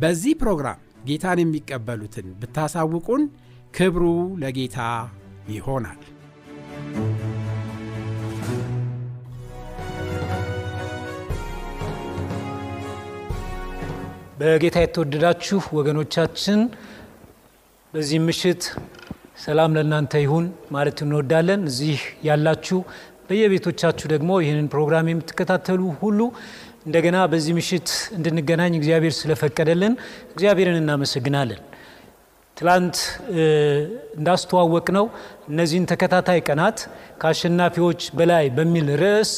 በዚህ ፕሮግራም ጌታን የሚቀበሉትን ብታሳውቁን ክብሩ ለጌታ ይሆናል። በጌታ የተወደዳችሁ ወገኖቻችን በዚህ ምሽት ሰላም ለእናንተ ይሁን ማለት እንወዳለን። እዚህ ያላችሁ በየቤቶቻችሁ ደግሞ ይህንን ፕሮግራም የምትከታተሉ ሁሉ እንደገና በዚህ ምሽት እንድንገናኝ እግዚአብሔር ስለፈቀደልን እግዚአብሔርን እናመሰግናለን። ትላንት እንዳስተዋወቅ ነው እነዚህን ተከታታይ ቀናት ከአሸናፊዎች በላይ በሚል ርዕስ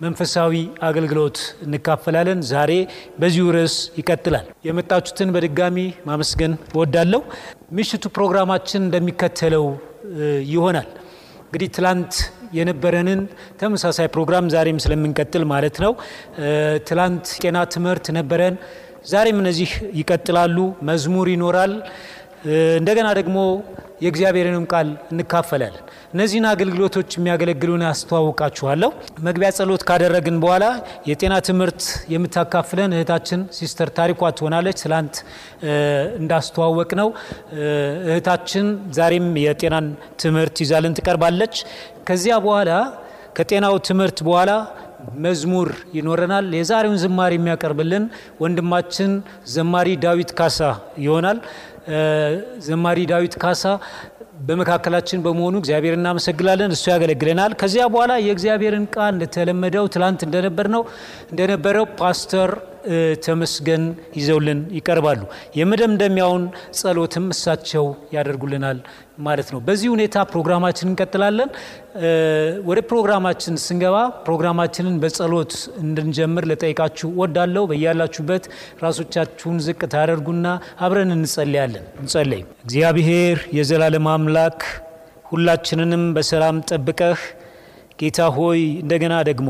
መንፈሳዊ አገልግሎት እንካፈላለን። ዛሬ በዚሁ ርዕስ ይቀጥላል። የመጣችሁትን በድጋሚ ማመስገን እወዳለሁ። ምሽቱ ፕሮግራማችን እንደሚከተለው ይሆናል። እንግዲህ ትላንት የነበረንን ተመሳሳይ ፕሮግራም ዛሬም ስለምንቀጥል ማለት ነው። ትላንት ጤና ትምህርት ነበረን። ዛሬም እነዚህ ይቀጥላሉ። መዝሙር ይኖራል። እንደገና ደግሞ የእግዚአብሔርንም ቃል እንካፈላለን። እነዚህን አገልግሎቶች የሚያገለግሉን አስተዋውቃችኋለሁ። መግቢያ ጸሎት ካደረግን በኋላ የጤና ትምህርት የምታካፍለን እህታችን ሲስተር ታሪኳ ትሆናለች። ትላንት እንዳስተዋወቅ ነው እህታችን ዛሬም የጤናን ትምህርት ይዛልን ትቀርባለች። ከዚያ በኋላ ከጤናው ትምህርት በኋላ መዝሙር ይኖረናል። የዛሬውን ዝማሬ የሚያቀርብልን ወንድማችን ዘማሪ ዳዊት ካሳ ይሆናል። ዘማሪ ዳዊት ካሳ በመካከላችን በመሆኑ እግዚአብሔር እናመሰግናለን። እሱ ያገለግለናል። ከዚያ በኋላ የእግዚአብሔርን ቃል እንደተለመደው ትላንት እንደነበር ነው እንደነበረው ፓስተር ተመስገን ይዘውልን ይቀርባሉ። የመደምደሚያውን ጸሎትም እሳቸው ያደርጉልናል ማለት ነው። በዚህ ሁኔታ ፕሮግራማችን እንቀጥላለን። ወደ ፕሮግራማችን ስንገባ ፕሮግራማችንን በጸሎት እንድንጀምር ልጠይቃችሁ ወዳለው በያላችሁበት ራሶቻችሁን ዝቅ ታደርጉና አብረን እንጸልያለን። እንጸለይ። እግዚአብሔር የዘላለም አምላክ ሁላችንንም በሰላም ጠብቀህ ጌታ ሆይ እንደገና ደግሞ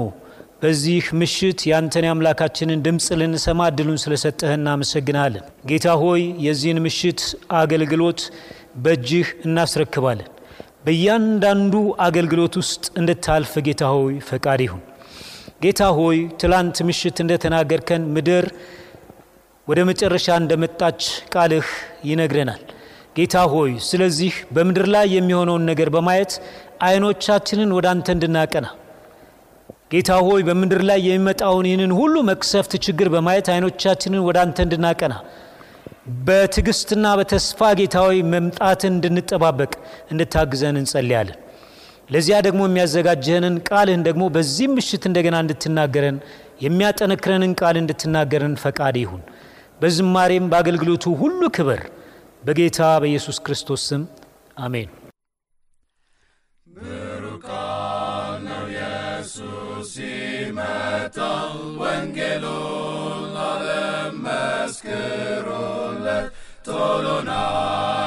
በዚህ ምሽት ያንተን የአምላካችንን ድምፅ ልንሰማ እድሉን ስለሰጠህ እናመሰግናለን። ጌታ ሆይ የዚህን ምሽት አገልግሎት በእጅህ እናስረክባለን። በእያንዳንዱ አገልግሎት ውስጥ እንድታልፍ ጌታ ሆይ ፈቃድ ይሁን። ጌታ ሆይ ትላንት ምሽት እንደተናገርከን ምድር ወደ መጨረሻ እንደመጣች ቃልህ ይነግረናል። ጌታ ሆይ ስለዚህ በምድር ላይ የሚሆነውን ነገር በማየት አይኖቻችንን ወደ አንተ እንድናቀና ጌታ ሆይ በምድር ላይ የሚመጣውን ይህንን ሁሉ መቅሰፍት ችግር በማየት አይኖቻችንን ወደ አንተ እንድናቀና በትዕግስትና በተስፋ ጌታ ሆይ መምጣትን እንድንጠባበቅ እንድታግዘን እንጸልያለን። ለዚያ ደግሞ የሚያዘጋጀህንን ቃልህን ደግሞ በዚህም ምሽት እንደገና እንድትናገረን የሚያጠነክረንን ቃል እንድትናገረን ፈቃድ ይሁን። በዝማሬም በአገልግሎቱ ሁሉ ክብር በጌታ በኢየሱስ ክርስቶስ ስም አሜን። ሲመጣ ወንጌሉን ለዓለም መስክሩለት ቶሎና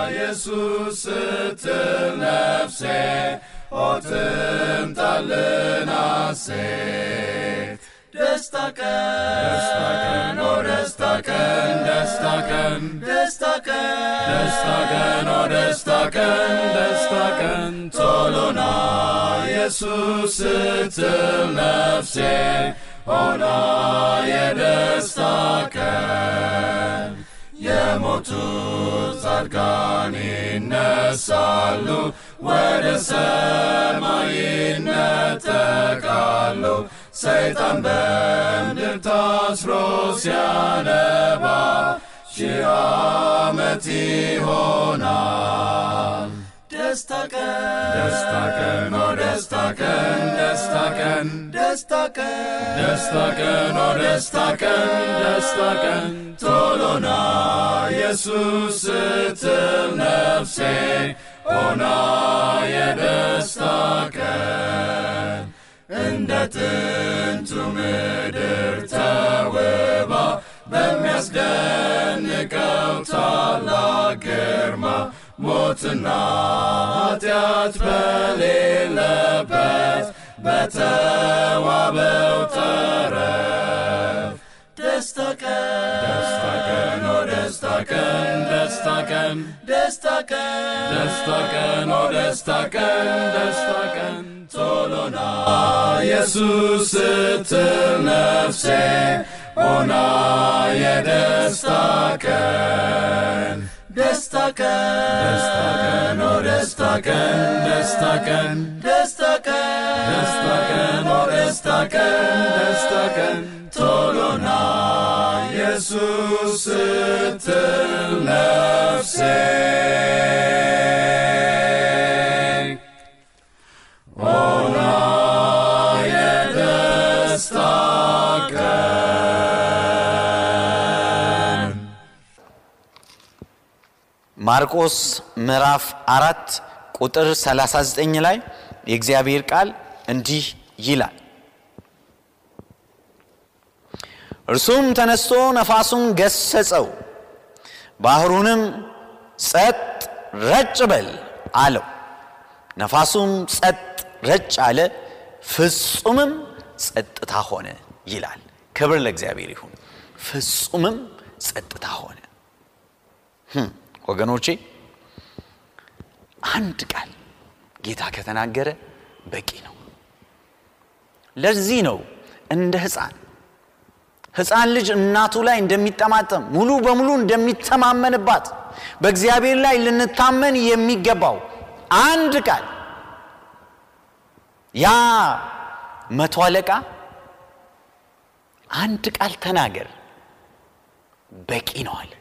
ኢየሱስ ስትል ነፍሴ ኦትምጣልን ሐሴት ደስታ ቀን ደስታ ቀን ኦ ደስታ ቀን ደስታ ቀን ቀን ደስታ ቀን ደስታ ቀን ኦ ደስታ ቀን ደስታ ቀን ቶሎና ኢየሱስ ስትል ነፍሴ ሆና የደስታ ቀን የሞቱት ጻድቃን ይነሳሉ ወደ ሰማይ ይነጠቃሉ ሰይጣን በምድር ታስሮ ሲያነባ ሺህ ዓመት ይሆናል ደስታ ቀን ደስታ ቀን ኦ ደስታ ቀን ደስታ ቀን ደስታ ቀን ደስታ ቀን ኦ ደስታ ቀን ደስታ ቀን ቶሎና ኢየሱስ ስትል ነፍሴ ሆና የደስታ ቀን እንደ ጥንቱ ምድር ተውባ በሚያስደንቀው ታላቅ ግርማ ሞትና ኃጢአት በሌለበት በተዋበው ተረፍ ደስታ ቀን ደስታ ቀን ኦ ደስታ ቀን ደስታ ቀን ደስታ ቀን ደስታ ቀን ኦ ደስታ ቀን ደስታ ቀን። ቶሎና ኢየሱስ ስትል ነፍሴ ሆና የደስታ ቀን ደስታ ቀን ደስታ ቀን ደስታ ቀን ደስታ ቀን ደስታ ቀን ደስታ ቀን ቶሎና ኢየሱስ ስትል ነፍሴ ማርቆስ ምዕራፍ አራት ቁጥር 39 ላይ የእግዚአብሔር ቃል እንዲህ ይላል። እርሱም ተነስቶ ነፋሱን ገሰጸው ባህሩንም ጸጥ ረጭ በል አለው። ነፋሱም ጸጥ ረጭ አለ ፍጹምም ጸጥታ ሆነ ይላል። ክብር ለእግዚአብሔር ይሁን። ፍጹምም ጸጥታ ሆነ ወገኖቼ አንድ ቃል ጌታ ከተናገረ በቂ ነው። ለዚህ ነው እንደ ህፃን ህፃን ልጅ እናቱ ላይ እንደሚጠማጠም ሙሉ በሙሉ እንደሚተማመንባት በእግዚአብሔር ላይ ልንታመን የሚገባው አንድ ቃል። ያ መቶ አለቃ አንድ ቃል ተናገር በቂ ነው አለ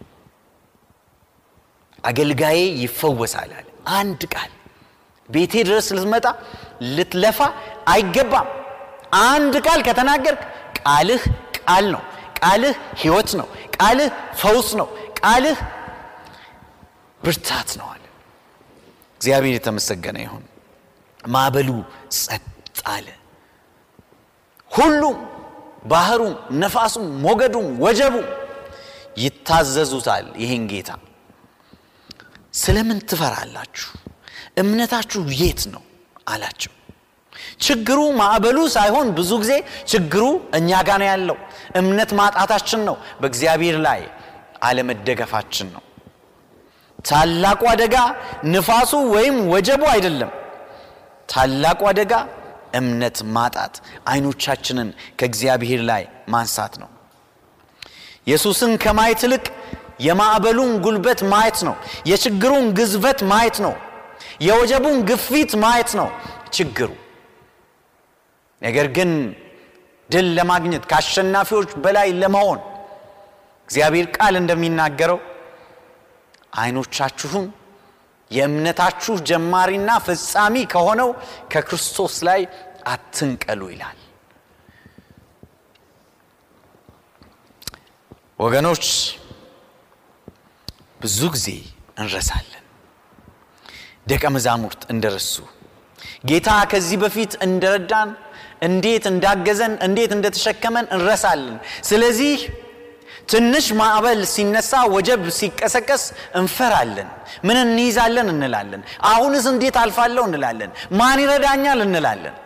አገልጋዬ ይፈወሳል አለ። አንድ ቃል ቤቴ ድረስ ልትመጣ ልትለፋ አይገባም። አንድ ቃል ከተናገርክ ቃልህ ቃል ነው ቃልህ ህይወት ነው ቃልህ ፈውስ ነው ቃልህ ብርታት ነው አለ። እግዚአብሔር የተመሰገነ ይሁን። ማዕበሉ ጸጥ አለ። ሁሉም ባህሩም ነፋሱም ሞገዱም ወጀቡም ይታዘዙታል ይህን ጌታ ስለምን ትፈራላችሁ? እምነታችሁ የት ነው? አላቸው። ችግሩ ማዕበሉ ሳይሆን ብዙ ጊዜ ችግሩ እኛ ጋር ነው ያለው። እምነት ማጣታችን ነው። በእግዚአብሔር ላይ አለመደገፋችን ነው። ታላቁ አደጋ ንፋሱ ወይም ወጀቡ አይደለም። ታላቁ አደጋ እምነት ማጣት አይኖቻችንን ከእግዚአብሔር ላይ ማንሳት ነው። ኢየሱስን ከማየት ይልቅ የማዕበሉን ጉልበት ማየት ነው። የችግሩን ግዝበት ማየት ነው። የወጀቡን ግፊት ማየት ነው ችግሩ። ነገር ግን ድል ለማግኘት ከአሸናፊዎች በላይ ለመሆን እግዚአብሔር ቃል እንደሚናገረው አይኖቻችሁን የእምነታችሁ ጀማሪና ፍጻሚ ከሆነው ከክርስቶስ ላይ አትንቀሉ ይላል። ወገኖች ብዙ ጊዜ እንረሳለን። ደቀ መዛሙርት እንደረሱ ጌታ ከዚህ በፊት እንደረዳን እንዴት እንዳገዘን እንዴት እንደተሸከመን እንረሳለን። ስለዚህ ትንሽ ማዕበል ሲነሳ ወጀብ ሲቀሰቀስ እንፈራለን። ምን እንይዛለን እንላለን? አሁንስ እንዴት አልፋለሁ እንላለን? ማን ይረዳኛል እንላለን?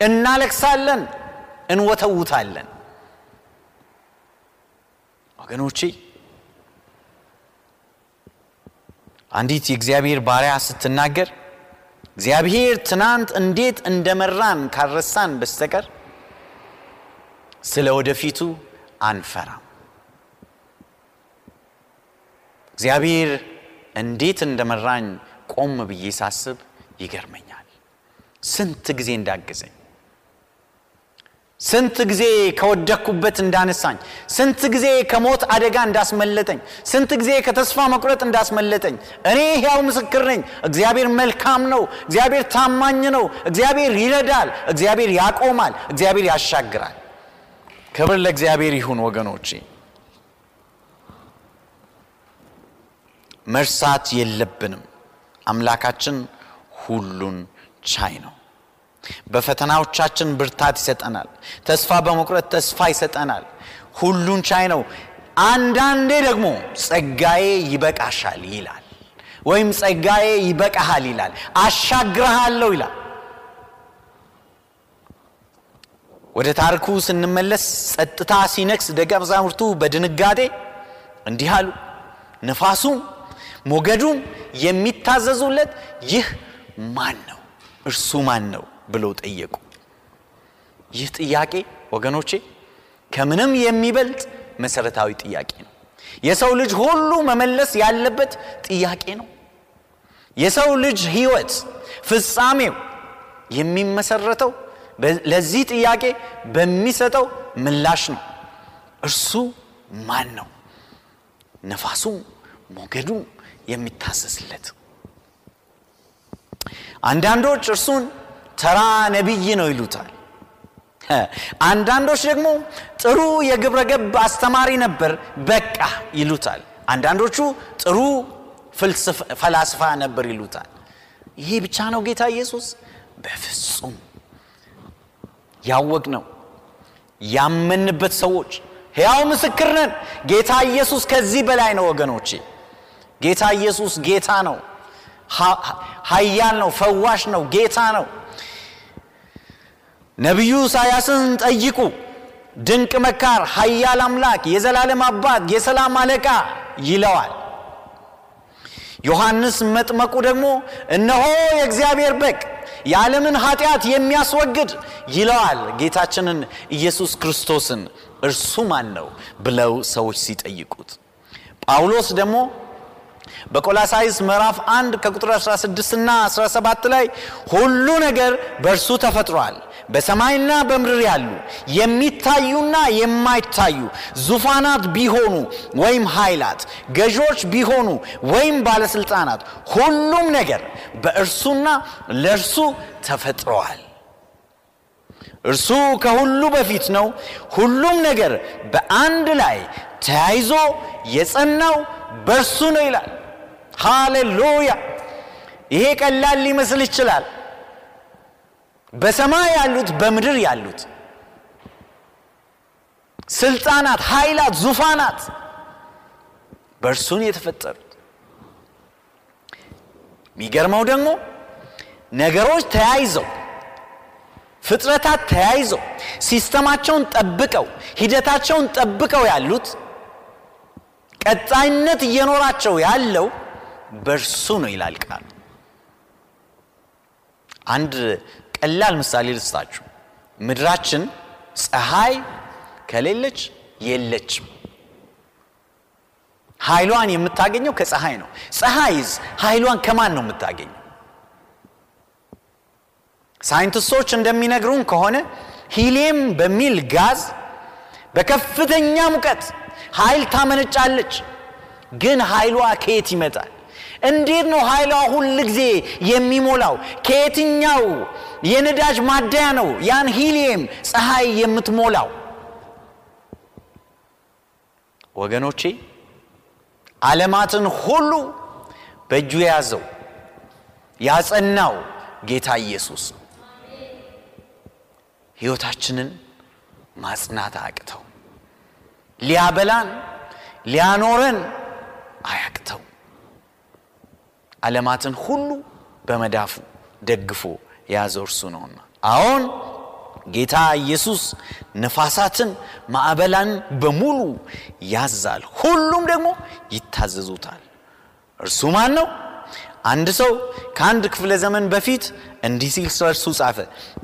እናለቅሳለን እንወተውታለን። ወገኖቼ አንዲት የእግዚአብሔር ባሪያ ስትናገር እግዚአብሔር ትናንት እንዴት እንደመራን ካረሳን በስተቀር ስለ ወደፊቱ አንፈራም። እግዚአብሔር እንዴት እንደመራኝ ቆም ብዬ ሳስብ ይገርመኛል። ስንት ጊዜ እንዳገዘኝ፣ ስንት ጊዜ ከወደቅኩበት እንዳነሳኝ፣ ስንት ጊዜ ከሞት አደጋ እንዳስመለጠኝ፣ ስንት ጊዜ ከተስፋ መቁረጥ እንዳስመለጠኝ እኔ ሕያው ምስክር ነኝ። እግዚአብሔር መልካም ነው። እግዚአብሔር ታማኝ ነው። እግዚአብሔር ይረዳል። እግዚአብሔር ያቆማል። እግዚአብሔር ያሻግራል። ክብር ለእግዚአብሔር ይሁን ወገኖቼ። መርሳት የለብንም። አምላካችን ሁሉን ቻይ ነው። በፈተናዎቻችን ብርታት ይሰጠናል። ተስፋ በመቁረጥ ተስፋ ይሰጠናል። ሁሉን ቻይ ነው። አንዳንዴ ደግሞ ጸጋዬ ይበቃሻል ይላል፣ ወይም ጸጋዬ ይበቃሃል ይላል፣ አሻግረሃለሁ ይላል። ወደ ታሪኩ ስንመለስ ጸጥታ ሲነክስ ደቀ መዛሙርቱ በድንጋጤ እንዲህ አሉ፣ ነፋሱም ሞገዱም የሚታዘዙለት ይህ ማን ነው? እርሱ ማን ነው ብለው ጠየቁ። ይህ ጥያቄ ወገኖቼ ከምንም የሚበልጥ መሰረታዊ ጥያቄ ነው። የሰው ልጅ ሁሉ መመለስ ያለበት ጥያቄ ነው። የሰው ልጅ ሕይወት ፍጻሜው የሚመሰረተው ለዚህ ጥያቄ በሚሰጠው ምላሽ ነው። እርሱ ማን ነው? ነፋሱም ሞገዱም የሚታዘዝለት። አንዳንዶች እርሱን ተራ ነቢይ ነው ይሉታል። አንዳንዶች ደግሞ ጥሩ የግብረ ገብ አስተማሪ ነበር በቃ ይሉታል። አንዳንዶቹ ጥሩ ፈላስፋ ነበር ይሉታል። ይሄ ብቻ ነው ጌታ ኢየሱስ? በፍጹም ያወቅ ነው ያመንበት ሰዎች ሕያው ምስክር ነን። ጌታ ኢየሱስ ከዚህ በላይ ነው ወገኖቼ። ጌታ ኢየሱስ ጌታ ነው፣ ኃያል ነው፣ ፈዋሽ ነው፣ ጌታ ነው። ነቢዩ ኢሳያስን ጠይቁ። ድንቅ መካር፣ ኃያል አምላክ፣ የዘላለም አባት፣ የሰላም አለቃ ይለዋል። ዮሐንስ መጥመቁ ደግሞ እነሆ የእግዚአብሔር በግ የዓለምን ኃጢአት የሚያስወግድ ይለዋል ጌታችንን ኢየሱስ ክርስቶስን። እርሱ ማን ነው ብለው ሰዎች ሲጠይቁት ጳውሎስ ደግሞ በቆላሳይስ ምዕራፍ 1 ከቁጥር 16 እና 17 ላይ ሁሉ ነገር በእርሱ ተፈጥሯል በሰማይና በምድር ያሉ የሚታዩና የማይታዩ ዙፋናት ቢሆኑ ወይም ኃይላት፣ ገዦች ቢሆኑ ወይም ባለስልጣናት፣ ሁሉም ነገር በእርሱና ለእርሱ ተፈጥረዋል። እርሱ ከሁሉ በፊት ነው። ሁሉም ነገር በአንድ ላይ ተያይዞ የጸናው በእርሱ ነው ይላል። ሃሌሉያ! ይሄ ቀላል ሊመስል ይችላል። በሰማይ ያሉት በምድር ያሉት ስልጣናት፣ ኃይላት፣ ዙፋናት በእርሱን የተፈጠሩት። የሚገርመው ደግሞ ነገሮች ተያይዘው ፍጥረታት ተያይዘው ሲስተማቸውን ጠብቀው ሂደታቸውን ጠብቀው ያሉት ቀጣይነት እየኖራቸው ያለው በእርሱ ነው ይላል ቃሉ። አንድ ቀላል ምሳሌ ልስጣችሁ። ምድራችን ፀሐይ ከሌለች የለችም። ኃይሏን የምታገኘው ከፀሐይ ነው። ፀሐይዝ ኃይሏን ከማን ነው የምታገኘው? ሳይንቲስቶች እንደሚነግሩን ከሆነ ሂሊየም በሚል ጋዝ በከፍተኛ ሙቀት ኃይል ታመነጫለች። ግን ኃይሏ ከየት ይመጣል? እንዴት ነው ኃይሏ ሁል ጊዜ የሚሞላው? ከየትኛው የነዳጅ ማደያ ነው ያን ሂሊየም ፀሐይ የምትሞላው? ወገኖቼ ዓለማትን ሁሉ በእጁ የያዘው ያጸናው ጌታ ኢየሱስ ነው። ሕይወታችንን ማጽናት አያቅተው። ሊያበላን ሊያኖረን አያቅተው። ዓለማትን ሁሉ በመዳፉ ደግፎ የያዘው እርሱ ነውና አሁን ጌታ ኢየሱስ ነፋሳትን ማዕበላን በሙሉ ያዛል፣ ሁሉም ደግሞ ይታዘዙታል። እርሱ ማን ነው? አንድ ሰው ከአንድ ክፍለ ዘመን በፊት እንዲህ ሲል እርሱ ጻፈ።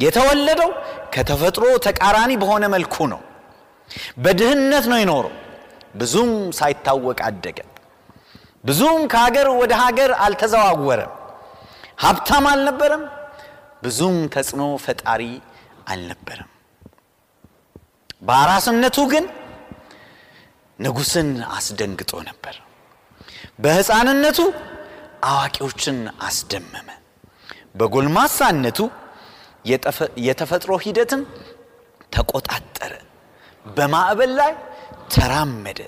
የተወለደው ከተፈጥሮ ተቃራኒ በሆነ መልኩ ነው። በድህነት ነው የኖረው። ብዙም ሳይታወቅ አደገ። ብዙም ከሀገር ወደ ሀገር አልተዘዋወረም። ሀብታም አልነበረም። ብዙም ተጽዕኖ ፈጣሪ አልነበረም። በአራስነቱ ግን ንጉሥን አስደንግጦ ነበር። በሕፃንነቱ አዋቂዎችን አስደመመ። በጎልማሳነቱ የተፈጥሮ ሂደትን ተቆጣጠረ። በማዕበል ላይ ተራመደ።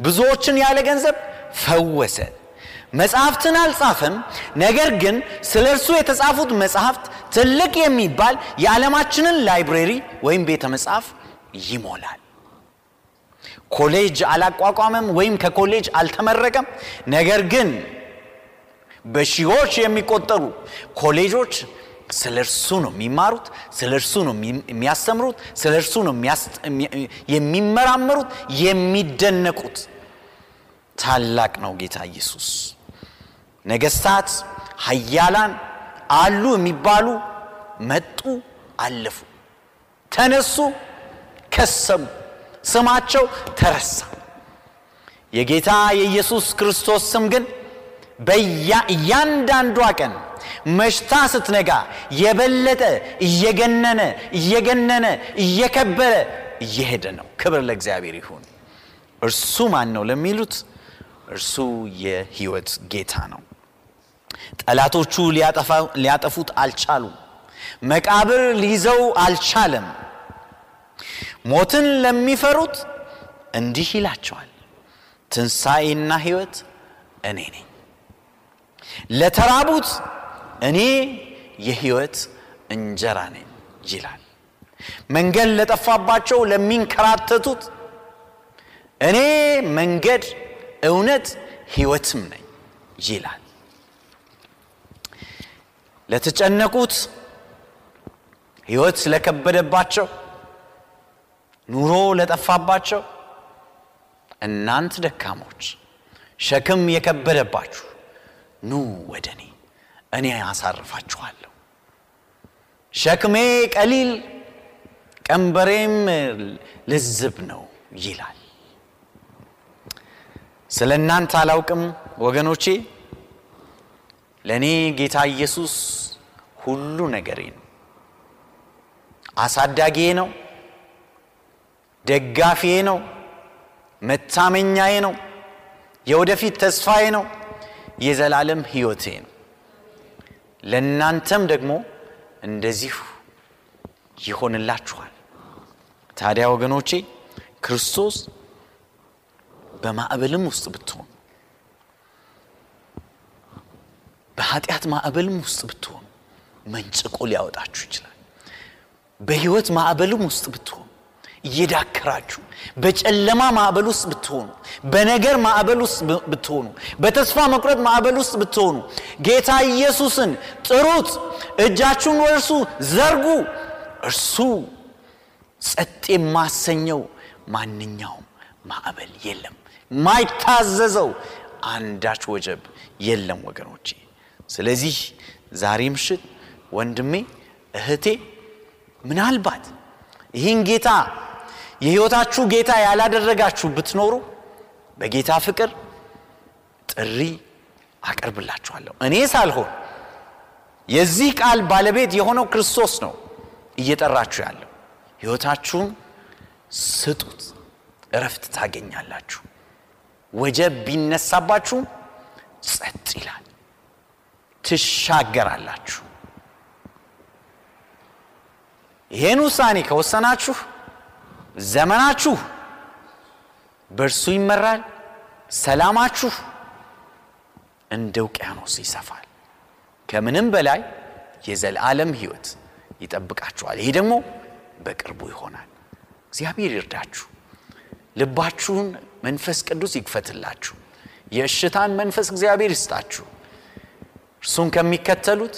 ብዙዎችን ያለ ገንዘብ ፈወሰ። መጽሐፍትን አልጻፈም። ነገር ግን ስለ እርሱ የተጻፉት መጽሐፍት ትልቅ የሚባል የዓለማችንን library ወይም ቤተ መጽሐፍ ይሞላል። ኮሌጅ አላቋቋመም ወይም ከኮሌጅ አልተመረቀም። ነገር ግን በሺዎች የሚቆጠሩ ኮሌጆች ስለ እርሱ ነው የሚማሩት፣ ስለ እርሱ ነው የሚያስተምሩት፣ ስለ እርሱ ነው የሚመራመሩት፣ የሚደነቁት። ታላቅ ነው ጌታ ኢየሱስ። ነገስታት፣ ሀያላን አሉ የሚባሉ መጡ፣ አለፉ፣ ተነሱ፣ ከሰሙ፣ ስማቸው ተረሳ። የጌታ የኢየሱስ ክርስቶስ ስም ግን በእያንዳንዷ ቀን መሽታ ስትነጋ የበለጠ እየገነነ እየገነነ እየከበረ እየሄደ ነው። ክብር ለእግዚአብሔር ይሁን። እርሱ ማን ነው ለሚሉት እርሱ የህይወት ጌታ ነው። ጠላቶቹ ሊያጠፉት አልቻሉም። መቃብር ሊይዘው አልቻለም። ሞትን ለሚፈሩት እንዲህ ይላቸዋል፣ ትንሣኤና ህይወት እኔ ነኝ። ለተራቡት እኔ የህይወት እንጀራ ነኝ ይላል። መንገድ ለጠፋባቸው ለሚንከራተቱት እኔ መንገድ፣ እውነት፣ ህይወትም ነኝ ይላል። ለተጨነቁት ህይወት ለከበደባቸው ኑሮ ለጠፋባቸው እናንት ደካሞች ሸክም የከበደባችሁ ኑ ወደ እኔ እኔ አሳርፋችኋለሁ። ሸክሜ ቀሊል ቀንበሬም ልዝብ ነው ይላል። ስለ እናንተ አላውቅም ወገኖቼ፣ ለእኔ ጌታ ኢየሱስ ሁሉ ነገሬ ነው። አሳዳጊዬ ነው፣ ደጋፊዬ ነው፣ መታመኛዬ ነው፣ የወደፊት ተስፋዬ ነው፣ የዘላለም ሕይወቴ ነው። ለእናንተም ደግሞ እንደዚሁ ይሆንላችኋል። ታዲያ ወገኖቼ ክርስቶስ በማዕበልም ውስጥ ብትሆኑ በኃጢአት ማዕበልም ውስጥ ብትሆኑ መንጭቆ ሊያወጣችሁ ይችላል። በሕይወት ማዕበልም ውስጥ ብትሆኑ እየዳከራችሁ በጨለማ ማዕበል ውስጥ ብትሆኑ በነገር ማዕበል ውስጥ ብትሆኑ በተስፋ መቁረጥ ማዕበል ውስጥ ብትሆኑ ጌታ ኢየሱስን ጥሩት፣ እጃችሁን ወደ ዘርጉ። እርሱ ጸጥ የማሰኘው ማንኛውም ማዕበል የለም። ማይታዘዘው አንዳች ወጀብ የለም ወገኖቼ። ስለዚህ ዛሬ ምሽት ወንድሜ እህቴ፣ ምናልባት ይህን ጌታ የሕይወታችሁ ጌታ ያላደረጋችሁ ብትኖሩ በጌታ ፍቅር ጥሪ አቀርብላችኋለሁ። እኔ ሳልሆን የዚህ ቃል ባለቤት የሆነው ክርስቶስ ነው እየጠራችሁ ያለው። ሕይወታችሁን ስጡት፣ እረፍት ታገኛላችሁ። ወጀብ ቢነሳባችሁ ጸጥ ይላል፣ ትሻገራላችሁ። ይህን ውሳኔ ከወሰናችሁ ዘመናችሁ በእርሱ ይመራል። ሰላማችሁ እንደ ውቅያኖስ ይሰፋል። ከምንም በላይ የዘላለም ሕይወት ይጠብቃችኋል። ይሄ ደግሞ በቅርቡ ይሆናል። እግዚአብሔር ይርዳችሁ። ልባችሁን መንፈስ ቅዱስ ይክፈትላችሁ። የእሽታን መንፈስ እግዚአብሔር ይስጣችሁ። እርሱን ከሚከተሉት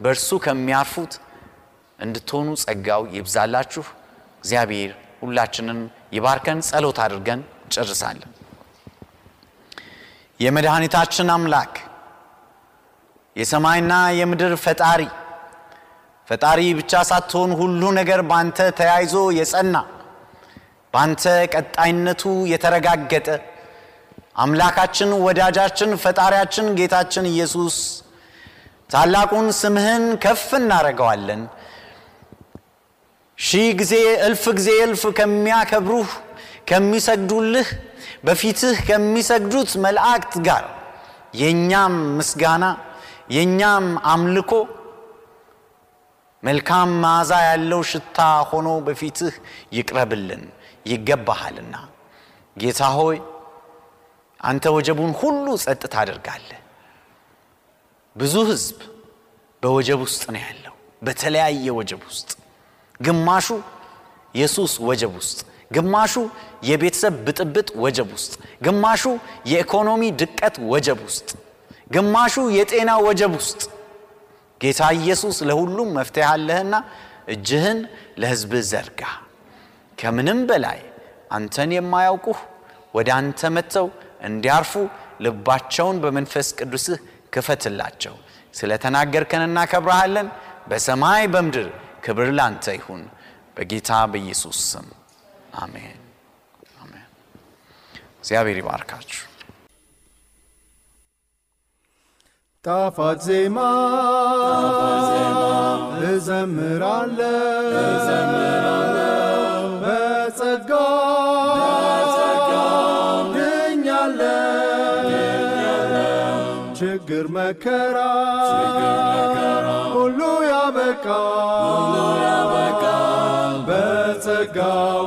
በእርሱ ከሚያርፉት እንድትሆኑ ጸጋው ይብዛላችሁ። እግዚአብሔር ሁላችንን ይባርከን። ጸሎት አድርገን ጨርሳለን። የመድኃኒታችን አምላክ የሰማይና የምድር ፈጣሪ ፈጣሪ ብቻ ሳትሆን ሁሉ ነገር ባንተ ተያይዞ የጸና ባንተ ቀጣይነቱ የተረጋገጠ አምላካችን፣ ወዳጃችን፣ ፈጣሪያችን ጌታችን ኢየሱስ ታላቁን ስምህን ከፍ እናደርገዋለን። ሺህ ጊዜ እልፍ ጊዜ እልፍ ከሚያከብሩህ ከሚሰግዱልህ በፊትህ ከሚሰግዱት መላእክት ጋር የእኛም ምስጋና የእኛም አምልኮ መልካም መዓዛ ያለው ሽታ ሆኖ በፊትህ ይቅረብልን ይገባሃልና። ጌታ ሆይ አንተ ወጀቡን ሁሉ ጸጥ ታደርጋለህ። ብዙ ህዝብ በወጀብ ውስጥ ነው ያለው፣ በተለያየ ወጀብ ውስጥ ግማሹ የሱስ ወጀብ ውስጥ፣ ግማሹ የቤተሰብ ብጥብጥ ወጀብ ውስጥ፣ ግማሹ የኢኮኖሚ ድቀት ወጀብ ውስጥ፣ ግማሹ የጤና ወጀብ ውስጥ ጌታ ኢየሱስ ለሁሉም መፍትሄ አለህና እጅህን ለሕዝብህ ዘርጋ። ከምንም በላይ አንተን የማያውቁህ ወደ አንተ መጥተው እንዲያርፉ ልባቸውን በመንፈስ ቅዱስህ ክፈትላቸው። ስለ ተናገርከን እናከብረሃለን። በሰማይ በምድር ክብር ላንተ ይሁን። በጌታ በኢየሱስ ስም አሜን አሜን። እግዚአብሔር ይባርካችሁ። ጣፋጭ ዜማ እዘምራለሁ በጸጋ ድኛለሁ ችግር መከራ ያበቃ በጸጋው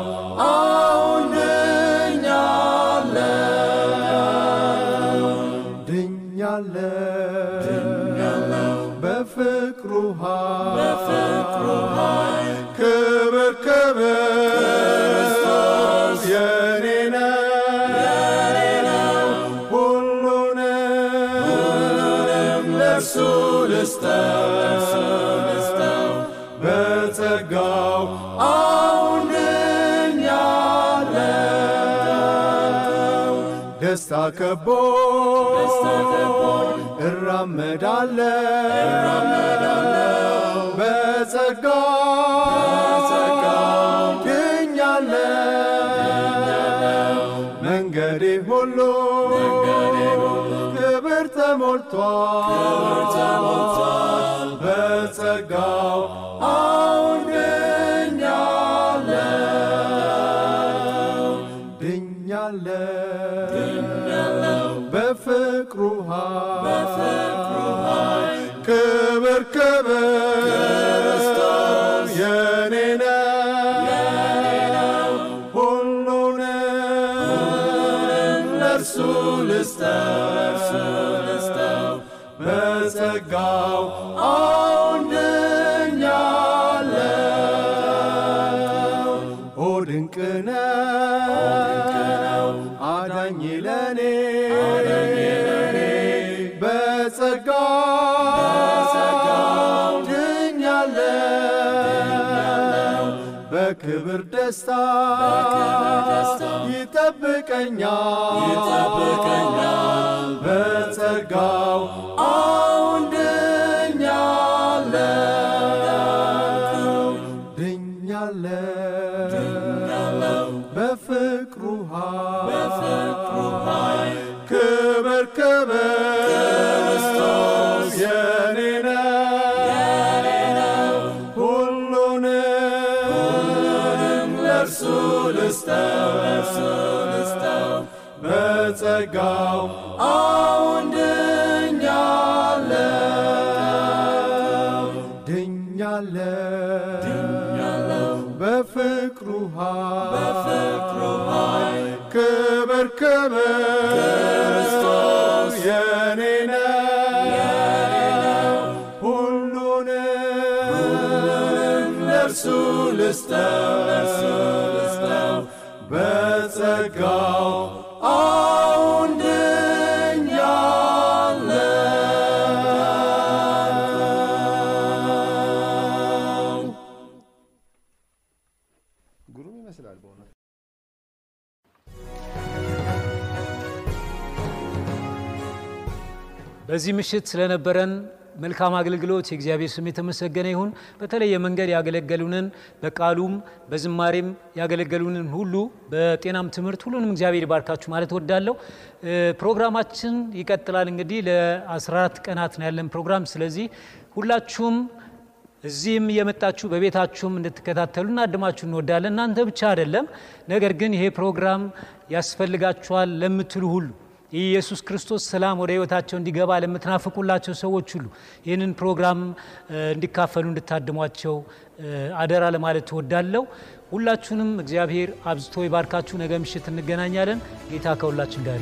በጸጋው አሁን ድኛለሁ ደስታ ከቦ እራመዳለሁ በጸጋ ድኛለሁ መንገዴ ሁሉ ክብር ተሞልቷል በጸጋው ልስጠው በጸጋው አሁን ድኛለሁ ኦ ድንቅ ነው አዳኝ ለኔ በጸጋ ድኛለሁ። በክብር ደስታ ይጠብቀኛል በጸጋው አሁን ድኛለሁ። ድኛለሁ። በፍቅሩ ኃይል ክብር ክብር የኔ ነው። ሁሉንም ለእርሱ ልስጠው በጸጋው በዚህ ምሽት ስለነበረን መልካም አገልግሎት የእግዚአብሔር ስም የተመሰገነ ይሁን። በተለየ መንገድ ያገለገሉንን በቃሉም በዝማሬም ያገለገሉንን ሁሉ በጤናም ትምህርት ሁሉንም እግዚአብሔር ይባርካችሁ ማለት ወዳለሁ። ፕሮግራማችን ይቀጥላል። እንግዲህ ለ14 ቀናት ነው ያለን ፕሮግራም። ስለዚህ ሁላችሁም እዚህም እየመጣችሁ በቤታችሁም እንድትከታተሉ እናድማችሁ እንወዳለን። እናንተ ብቻ አይደለም፣ ነገር ግን ይሄ ፕሮግራም ያስፈልጋችኋል ለምትሉ ሁሉ የኢየሱስ ክርስቶስ ሰላም ወደ ህይወታቸው እንዲገባ ለምትናፍቁላቸው ሰዎች ሁሉ ይህንን ፕሮግራም እንዲካፈሉ እንድታድሟቸው አደራ ለማለት ትወዳለሁ። ሁላችሁንም እግዚአብሔር አብዝቶ ይባርካችሁ። ነገ ምሽት እንገናኛለን። ጌታ ከሁላችን ጋር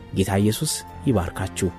ጌታ ኢየሱስ ይባርካችሁ።